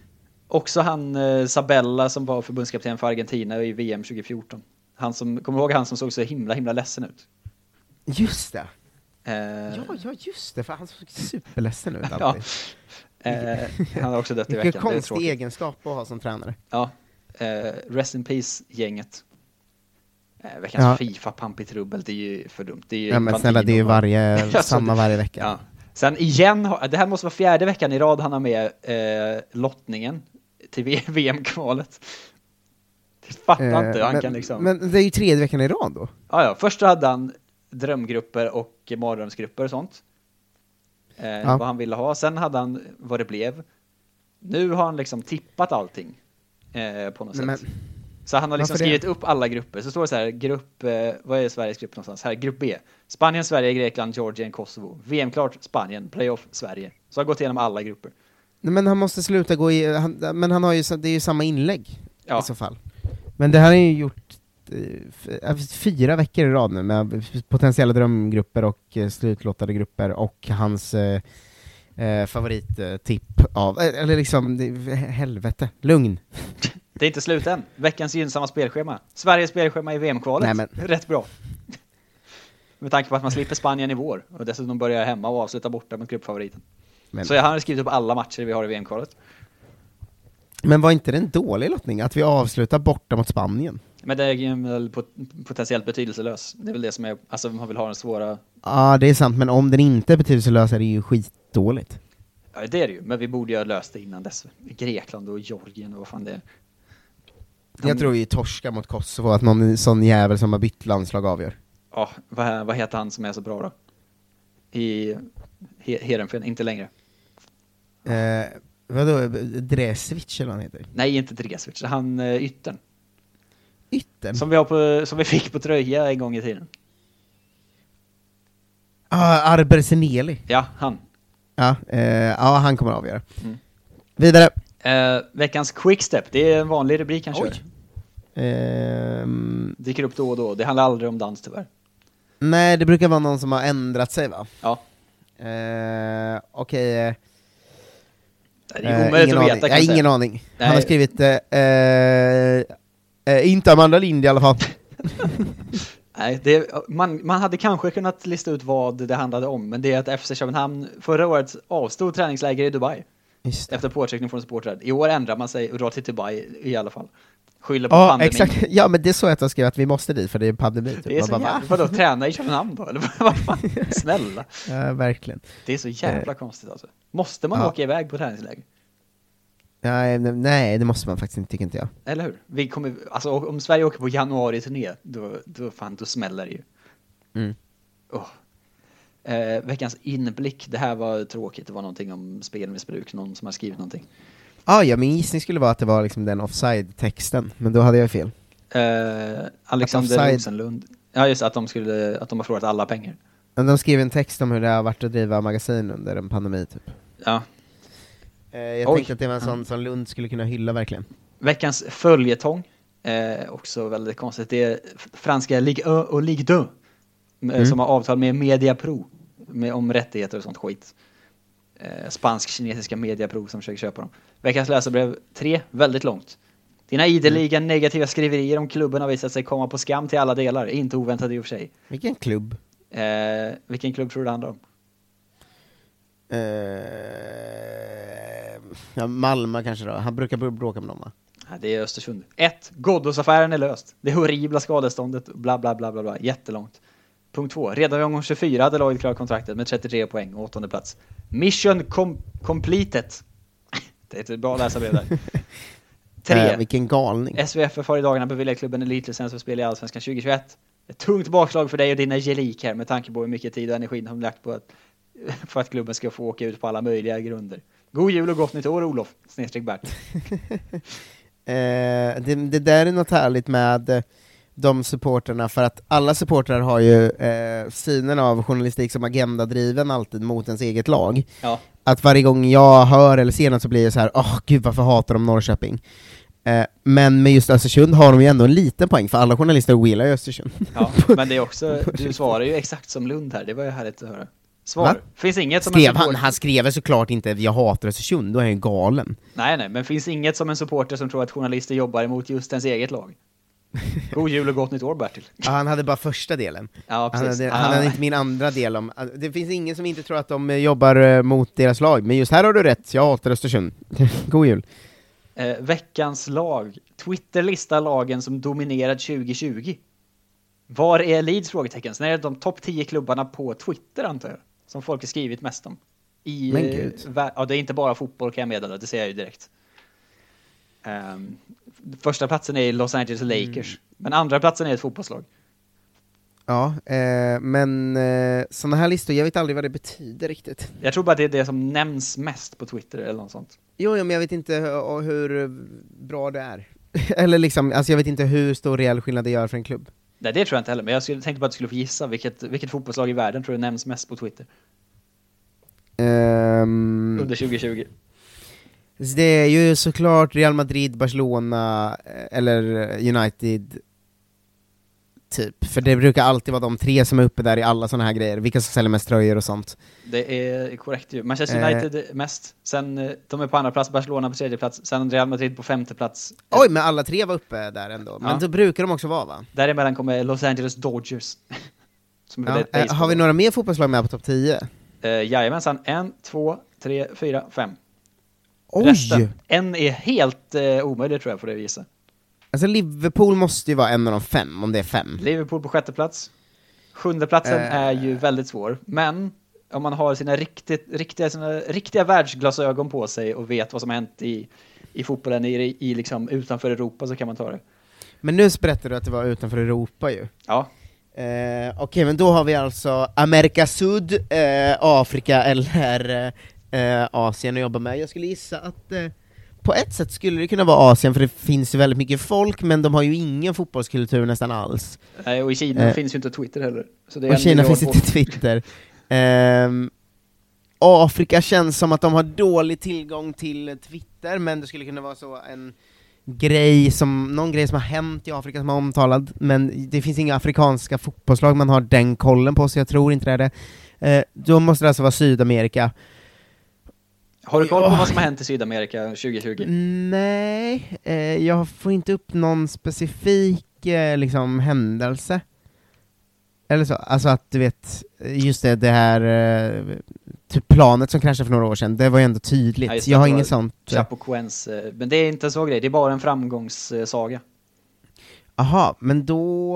B: Också han eh, Sabella som var förbundskapten för Argentina i VM 2014. Han som, kommer du ihåg han som såg så himla himla ledsen ut?
A: Just det!
B: Eh,
A: Ja, ja just det, för han såg superledsen ut
B: Ja.
A: alltid.
B: Eh, han har också dött i
A: Vilken
B: veckan. det är
A: konstig egenskap att ha som tränare.
B: Ja, eh, Rest in Peace-gänget. Eh, veckans
A: Ja.
B: Fifa pamp i trubbel, det är ju för dumt. Det är ju
A: Ja men snälla, det är ju varje, samma varje vecka.
B: Ja. Sen igen, det här måste vara fjärde veckan i rad han har med eh, lottningen till VM-kvalet. Fattar inte hur han
A: men,
B: kan liksom...
A: men det är ju tredje veckan i rad då.
B: Ja, ja. Först hade han drömgrupper och mardrömsgrupper och sånt. eh,
A: Ja.
B: vad han ville ha. Sen hade han vad det blev. Nu har han liksom tippat allting eh, på något
A: Nej,
B: sätt.
A: men-
B: Så han har liksom
A: Varför det?
B: skrivit upp alla grupper. Så står det så här, grupp, eh, vad är Sveriges grupp någonstans? Här, grupp B. Spanien, Sverige, Grekland, Georgien, Kosovo. VM-klart Spanien, playoff Sverige. Så har gått igenom alla grupper.
A: Nej, men han måste sluta gå i, han, men han har ju, det är ju samma inlägg
B: Ja.
A: i så fall. Men det här är ju gjort fyra veckor i rad nu med potentiella drömgrupper och eh, slutlottade grupper och hans eh, eh, favorittipp av, eh, eller liksom, helvete, lugn.
B: Det är inte slut än. Veckans gynnsamma spelschema. Sveriges spelschema i VM-kvalet.
A: Men-
B: Rätt bra. Med tanke på att man slipper Spanien i vår och dessutom börjar hemma och avsluta borta mot gruppfavoriten.
A: Men-
B: Så jag har skrivit upp alla matcher vi har i VM-kvalet.
A: Men var inte det en dålig lottning att vi avslutar borta mot Spanien?
B: Men det är väl pot- potentiellt betydelselös. Det är väl det som är, alltså man vill ha den svåra,
A: Ja, det är sant, men om den inte är betydelselös är det ju skitdåligt.
B: ja det är det ju, men vi borde ju ha löst det innan dess. Grekland och Georgien och vad fan det är.
A: Jag tror vi torskar mot Kosovo, att någon sån jävel som har bytt landslag avgör.
B: Ja, vad, vad heter han som är så bra då? I he, Heerenveen, inte längre.
A: Eh, vadå, Dresevic eller vad han heter?
B: Nej, inte Dresevic, han uh, yttern.
A: Yttern?
B: Som vi, har på, som vi fick på tröja en gång i tiden.
A: Ah, Arber Seneli.
B: Ja, han.
A: Ja, eh, ja, han kommer att avgöra.
B: Mm.
A: Vidare.
B: Eh, veckans quickstep, det är en vanlig rubrik han kör.
A: Oj. Ehm,
B: Dyker upp då och då, det handlar aldrig om dans tyvärr.
A: nej, det brukar vara någon som har ändrat sig va?
B: Ja.
A: Eh, Okej. eh,
B: Det är omöjligt
A: ingen
B: att veta
A: Jag har ingen aning. Han har skrivit, eh, eh, eh, inte Amanda Lind i alla fall.
B: Nej, det, man, man hade kanske kunnat lista ut vad det handlade om, men det är att FC Köpenhamn förra året avstod träningsläger i Dubai. Efter påtryckning från supportrar. I år ändrar man sig och drar till Dubai i alla fall. Skyller på
A: Ja,
B: pandemin.
A: exakt. Ja, men det är så att jag skrev att vi måste dit för det är pandemi. Typ.
B: Det är så
A: Man
B: jävla, vadå, träna i Köpenhamn då? Eller vad fan? Snälla.
A: Ja, verkligen.
B: Det är så jävla konstigt alltså. Måste man
A: Ja.
B: åka iväg på träningsläger?
A: Nej, nej, det måste man faktiskt inte, tycker inte jag.
B: Eller hur? Vi kommer, alltså om Sverige åker på januari-turné, då, då fan, då smäller det ju.
A: Mm.
B: Åh. Eh, veckans inblick, det här var tråkigt, det var någonting om spelmissbruk, någon som har skrivit någonting.
A: Ah, ja, min gissning skulle vara att det var liksom den offside-texten, men då hade jag fel.
B: Eh, Alexander
A: offside-
B: Rosenlund, ja just att de skulle, att de har förlorat alla pengar.
A: Men de skrev en text om hur det har varit att driva magasin under en pandemi, typ.
B: Ja.
A: Eh, jag
B: Oj.
A: tänkte att det var en sån som Lund skulle kunna hylla verkligen.
B: Veckans följetong, eh, också väldigt konstigt, det är franska Ligue 1 och Ligue 2, eh,
A: Mm.
B: som har avtal med Mediapro, med, om rättigheter och sånt skit. Eh, Spansk-kinesiska Mediapro som försöker köpa dem. Veckans läsarbrev 3, väldigt långt. Dina ideliga negativa skriverier om klubben har visat sig komma på skam till alla delar, inte oväntat i och för sig.
A: Vilken klubb?
B: Eh, vilken klubb tror du det handlar om?
A: Eh, ja, Malmö kanske då, han brukar br- bråka med dem va?
B: Ja, det är Östersund. 1. Ghoddos-affären är löst. Det horribla skadeståndet, bla bla bla bla bla. Jättelångt. Punkt 2. Redan i omgång 24 hade laget klarat kontraktet med 33 poäng och åttonde plats. Mission com completed. Det är ett bra läsarbrev där. 3.
A: Eh, vilken galning.
B: SVFF har i dagarna beviljat klubben elitlicens för spel i Allsvenskan 2021. Ett tungt bakslag för dig och dina gelik här med tanke på hur mycket tid och energi de lagt på att, för att klubben ska få åka ut på alla möjliga grunder. God jul och gott nytt år Olof, snedstreck Bert.
A: Eh, det, det där är något härligt med eh, de supporterna, för att alla supportrar har ju eh, synen av journalistik som agendadriven alltid mot ens eget lag.
B: Ja.
A: Att varje gång jag hör eller ser något så blir jag så här, åh gud varför hatar de Norrköping? Eh, men med just Östersund har de ju ändå en liten poäng, för alla journalister gillar ju Östersund.
B: Ja, men det är också, du svarar ju exakt som Lund här, det var ju härligt att höra. Svar.
A: Va?
B: Finns inget som
A: Skrev
B: en
A: han,
B: supporter...
A: han skrev väl såklart inte 'jag hatar Östersund', då är han ju galen.
B: Nej, nej, men finns inget som en supporter som tror att journalister jobbar emot just ens eget lag. God jul och gott nytt år Bertil.
A: Ja, han hade bara första delen.
B: Ja,
A: han hade,
B: Ja.
A: han hade inte min andra del om... alltså, Det finns ingen som inte tror att de eh, jobbar eh, mot deras lag, men just här har du rätt, jag hatar Östersund. God jul.
B: Eh, veckans lag. Twitter listar lagen som dominerat 2020. Var är Leeds? Frågetecken. Sen är det de topp 10 klubbarna på Twitter antar jag. Som folk har skrivit mest om. I,
A: Men
B: eh,
A: gud.
B: vä- ja, det är inte bara fotboll kan jag meddela, det ser jag ju direkt. Ehm, första platsen är Los Angeles Lakers.
A: Mm.
B: Men andra platsen är ett fotbollslag.
A: Ja, eh, men eh, sådana här listor, jag vet aldrig vad det betyder riktigt.
B: Jag tror bara det är det som nämns mest på Twitter eller något sånt.
A: Jo, jo men jag vet inte hur, hur bra det är. Eller liksom, alltså jag vet inte hur stor reell skillnad det gör för en klubb.
B: Nej, det tror jag inte heller, men jag skulle, tänkte bara att du skulle få gissa vilket, vilket fotbollslag i världen tror du nämns mest på Twitter
A: Ehm,
B: under 2020.
A: så det är ju såklart Real Madrid, Barcelona, eh, eller United, typ. För det brukar alltid vara de tre som är uppe där i alla sådana här grejer, vilka som säljer mest tröjor och sånt.
B: Det är korrekt ju. Manchester
A: Eh.
B: United mest, sen eh, de är på andra plats, Barcelona på tredje plats, sen Real Madrid på femte plats.
A: Oj, men alla tre var uppe där ändå. Men
B: Ja.
A: då brukar de också vara va?
B: Däremellan kommer Los Angeles Dodgers.
A: Ja. Eh, har vi några mer fotbollslag med på topp 10?
B: Eh, jajamensan, en, två, tre, fyra, fem.
A: Oj!
B: Resten, en är helt eh, omöjlig tror jag får det visa.
A: Alltså Liverpool måste ju vara en av de fem, om det är fem.
B: Liverpool på sjätte plats. Sjunde platsen
A: Eh.
B: är ju väldigt svår, men om man har sina riktigt, riktiga, sina riktiga världsglasögon på sig och vet vad som har hänt i, i fotbollen i, i liksom utanför Europa så kan man ta det.
A: Men nu berättade du att det var utanför Europa ju.
B: Ja.
A: Eh, Okej, men då har vi alltså Amerika Sud, eh, Afrika eller eh, Asien att jobba med. Jag skulle gissa att eh, på ett sätt skulle det kunna vara Asien, för det finns ju väldigt mycket folk, men de har ju ingen fotbollskultur nästan alls.
B: Nej, och i Kina
A: Eh.
B: finns ju inte Twitter heller. Så det är
A: Och Kina finns inte Twitter. Ehm, Afrika känns som att de har dålig tillgång till Twitter, men det skulle kunna vara så en grej som, någon grej som har hänt i Afrika som är omtalad, men det finns inga afrikanska fotbollslag man har den kollen på, så jag tror inte det är det. Eh, då måste det alltså vara Sydamerika.
B: Har du koll på
A: Åh.
B: vad som har hänt i Sydamerika 2020?
A: Nej, eh, jag får inte upp någon specifik eh, liksom händelse. Eller så, alltså att du vet, just det, det här eh, typ planet som kraschade för några år sedan, det var ju ändå tydligt.
B: Ja,
A: jag har inget sånt. eh,
B: Chapecoense, eh, men det är inte en så grej, det är bara en framgångssaga.
A: Aha, men då...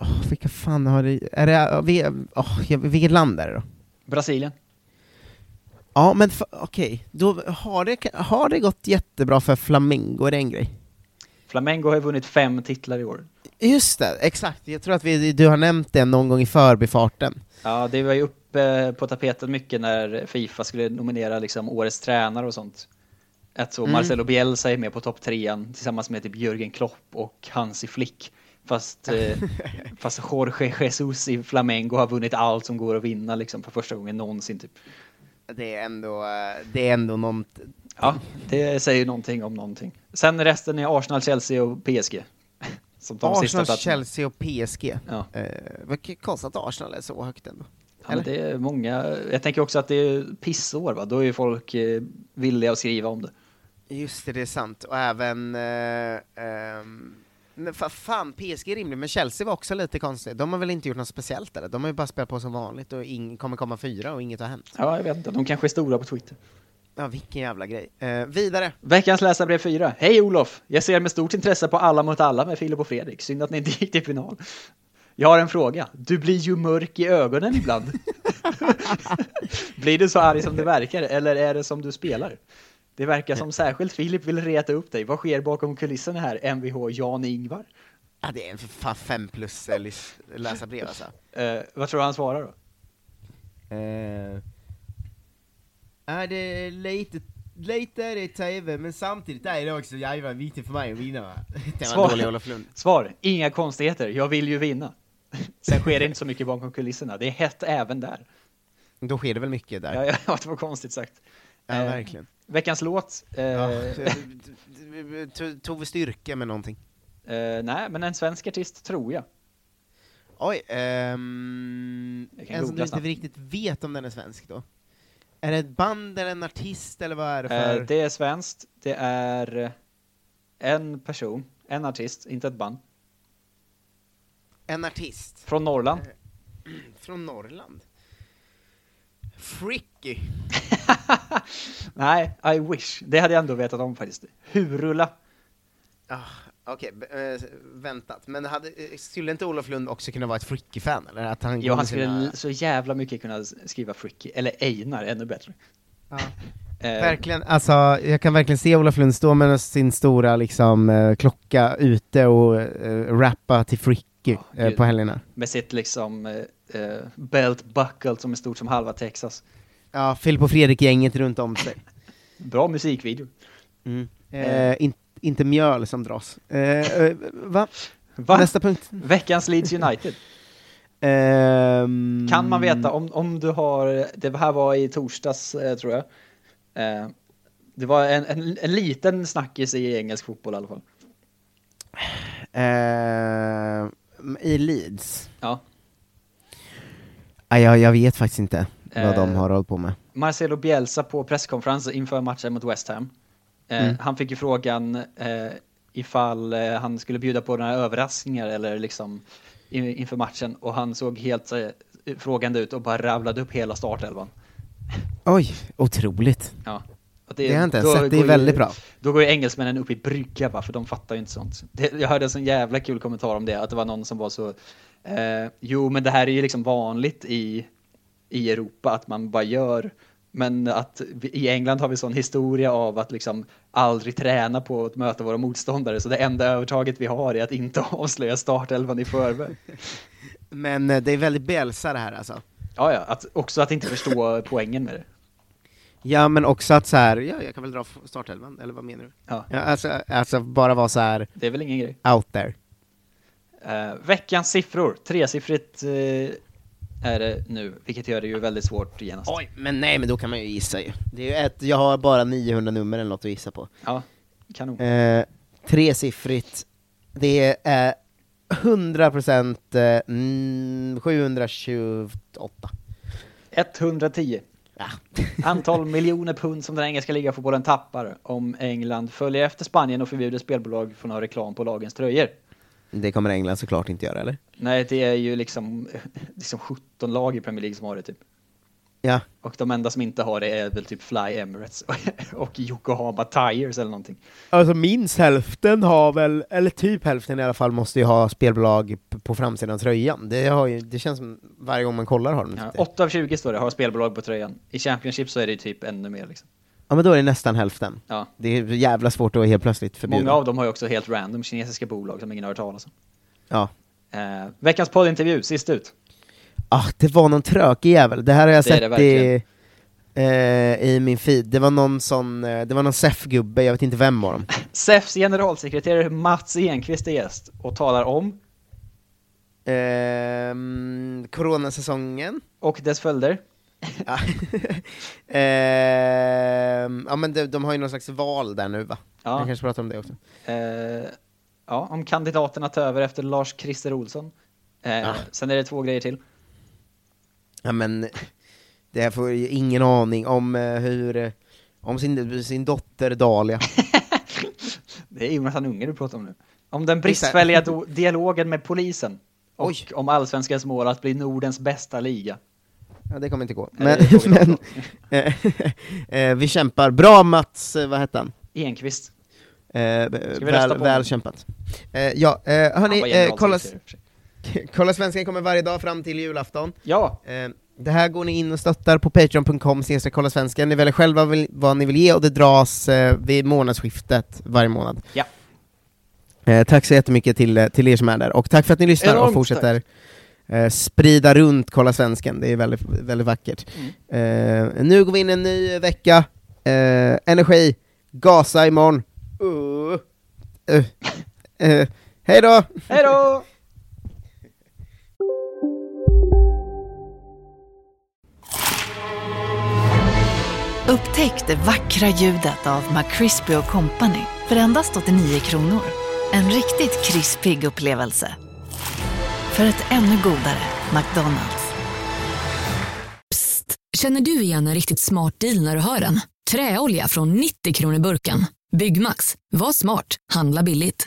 A: Oh, vilka fan har det... Är det oh, vilket land är det då?
B: Brasilien.
A: Ja, men okej, då har det, har det gått jättebra för Flamengo, är det en grej?
B: Flamengo har ju vunnit fem titlar i år.
A: Just det, exakt. Jag tror att vi, du har nämnt det någon gång i förbifarten.
B: Ja, det var ju uppe på tapeten mycket när Fifa skulle nominera liksom årets tränare och sånt. Att så
A: Mm.
B: Marcelo Bielsa är med på topp trean tillsammans med typ Jürgen Klopp och Hansi Flick. Fast, eh, fast Jorge Jesus i Flamengo har vunnit allt som går att vinna liksom för första gången någonsin typ.
A: Det är ändå, det är ändå någon...
B: Ja, det säger någonting om någonting. Sen resten är Arsenal, Chelsea och PSG. Som de
A: Arsenal. Chelsea och PSG.
B: Ja.
A: Eh, vad konstigt att Arsenal är så högt ändå.
B: Ja, men det är många, jag tänker också att det är pissår va, då är ju folk eh, villiga att skriva om det.
A: Just det, det är sant. Och även... Eh, ehm, men fa- fan, PSG är rimligt, men Chelsea var också lite konstigt. De har väl inte gjort något speciellt eller? De har ju bara spelat på som vanligt och ing- kommer komma fyra och inget har hänt.
B: Ja, jag vet inte, de kanske är stora på Twitter.
A: Ja, vilken jävla grej. Eh, vidare.
B: Veckans läsarbrev 4. Hej Olof! Jag ser med stort intresse på Alla mot alla med Filip och Fredrik. Synd att ni inte gick till final. Jag har en fråga. Du blir ju mörk i ögonen ibland. blir du så arg som det verkar, eller är det som du spelar? Det verkar som särskilt Filip vill reta upp dig. Vad sker bakom kulisserna här, Mvh Jan-Ingvar?
A: Ja, det är en fan fem plus eh, lys- läsarbrev alltså.
B: Eh, vad tror du han svarar då?
A: Eh, är det lite, lite är det tv, men samtidigt är det också jävla viktigt för mig att vinna? Det var dålig Olof Lund.
B: Svar, inga konstigheter, jag vill ju vinna. Sen sker det inte så mycket bakom kulisserna, det är hett även där.
A: Då sker det väl mycket där?
B: Ja, ja, det var konstigt sagt.
A: Ja,
B: Eh,
A: verkligen.
B: Veckans låt. Eh,
A: Ja, to- Tog vi styrka med någonting?
B: eh, nej, men en svensk artist tror jag.
A: Oj, ehm,
B: Jag
A: en som du inte riktigt vet om den är svensk då? Är det ett band eller en artist eller vad är det för?
B: Eh, det är svenskt, det är en person, en artist, inte ett band.
A: En artist?
B: Från Norrland.
A: Från Norrland? Fricky?
B: Nej, I wish. Det hade jag ändå vetat om faktiskt. Hurula.
A: Ah, Okej, b- eh, väntat. Men hade, eh, skulle inte Olof Lund också kunna vara ett Fricky-fan? Eller att han
B: Jo, han skulle
A: sina-
B: så jävla mycket kunna skriva Fricky, eller Einar, ännu bättre.
A: Ja.
B: Eh,
A: Verkligen, alltså jag kan verkligen se Olof Lund stå med sin stora liksom, eh, klocka ute och eh, rappa till Fricky mycket eh, på helgerna.
B: Med sitt liksom eh, belt buckle som är stort som halva Texas.
A: Ja, Filip och Fredrik-gänget runt om sig.
B: Bra musikvideo.
A: Mm. Eh, in, inte mjöl som dras. Eh, eh, va?
B: Va?
A: Nästa punkt.
B: Veckans Leeds United.
A: Ehm,
B: Kan man veta om, om du har, det här var i torsdags eh, tror jag. Eh, det var en, en, en liten snackis i engelsk fotboll i alla fall.
A: Eh, I Leeds?
B: Ja.
A: Ah, jag, jag vet faktiskt inte vad
B: Eh,
A: de har hållit på med.
B: Marcelo Bielsa på presskonferens inför matchen mot West Ham. Eh,
A: Mm.
B: Han fick ju frågan eh, ifall han skulle bjuda på några överraskningar eller liksom in, inför matchen och han såg helt frågande ut och bara ravlade upp hela startelvan.
A: Oj, otroligt.
B: Ja. Och
A: Det har jag inte ens sett, det är
B: går ju-
A: väldigt bra.
B: Då går ju engelsmännen upp i brygga va, för de fattar ju inte sånt. Det, jag hörde en sån jävla kul kommentar om det, att det var någon som var så, eh, jo men det här är ju liksom vanligt i, i Europa att man bara gör, men att vi, i England har vi sån historia av att liksom aldrig träna på att möta våra motståndare, så det enda övertaget vi har är att inte avslöja startelvan i förväg.
A: Men eh, det är väldigt Bielsa det här alltså.
B: Ja, ja, att, också att inte förstå poängen med det.
A: Ja, men också att så här, ja, jag kan väl dra startelvan, eller vad menar du?
B: Ja.
A: alltså, alltså bara vara så här
B: Det är väl ingen grej.
A: out there.
B: Eh, veckans siffror, tresiffrigt eh, är det nu, vilket gör det ju väldigt svårt genast.
A: Oj, men nej, men då kan man ju gissa ju. Det är ju ett, jag har bara 900 nummer eller något att gissa på.
B: Ja, kanon.
A: Eh, tresiffrigt, det är 100% eh, mm, 728.
B: 110. Antal miljoner pund som den engelska ligafotbollen tappar om England följer efter Spanien och förbjuder spelbolag från att ha reklam på lagens tröjor.
A: Det kommer England såklart inte göra, eller?
B: Nej, det är ju liksom, liksom 17 lag i Premier League som har det typ.
A: Ja.
B: Och de enda som inte har det är väl typ Fly Emirates och Yokohama Tires eller någonting.
A: Alltså minst hälften har väl, eller typ hälften i alla fall, måste ju ha spelbolag på framsidan av tröjan. Det, har ju, det känns som varje gång man kollar har de
B: Ja,
A: inte det.
B: 8 av 20 står det, har spelbolag på tröjan. I Championship så är det typ ännu mer liksom.
A: Ja men då är det nästan hälften.
B: Ja.
A: Det är jävla svårt att helt plötsligt förbjuda.
B: Många av dem har ju också helt random kinesiska bolag som ingen har hört talas om.
A: Ja.
B: Eh, veckans poddintervju, sist ut.
A: Ah, det var någon trökig jävel. Det här har jag
B: Det
A: sett i, eh, i min feed. Det var någon sån, eh, det var någon SEF-gubbe, jag vet inte vem av dem.
B: SEFs generalsekreterare Mats Enqvist är gäst och talar om
A: Ehm, coronasäsongen.
B: och dess följder.
A: Ja. Ehm, ja men de, de har ju någon slags val där nu va?
B: Ja.
A: Jag kanske pratar om det också.
B: Eh, ja, om kandidaterna tar över efter Lars-Christer Olsson. Eh,
A: Ja.
B: Sen är det två grejer till.
A: Ja men, det här får ju ingen aning om eh, hur, eh, om sin, sin dotter Dahlia.
B: Det är Jonathan Unge du pratar om nu. Om den bristfälliga dialogen med polisen. Och om allsvenskans mål att bli Nordens bästa liga.
A: Ja, det kommer inte gå. Men, men eh, eh, vi kämpar. Bra Mats, eh, vad hette han?
B: Enqvist.
A: Eh, väl, väl kämpat. Eh, ja, eh, hörni, eh, kolla, kolla Svenskan kommer varje dag fram till julafton.
B: Ja.
A: Eh, det här går ni in och stöttar på patreon.com kolla svenskan. Ni väljer själva vill, vad ni vill ge och det dras eh, vid månadsskiftet varje månad.
B: Ja.
A: Eh, tack så jättemycket till, till er som är där, och tack för att ni lyssnar
B: Enormt
A: och fortsätter eh, sprida runt Kolla Svensken, det är väldigt, väldigt vackert.
B: Mm.
A: Eh, nu går vi in i en ny vecka, eh, energi, gasa imorgon. Uh, uh, uh, hej då!
B: Hej då!
E: Upptäck det vackra ljudet av McCrispy Company för endast 89 kronor. En riktigt krispig upplevelse. För ett ännu godare McDonalds.
I: Känner du igen en riktigt smart deal när du hör den? Träolja från 90 kronor burken. Byggmax. Var smart. Handla billigt.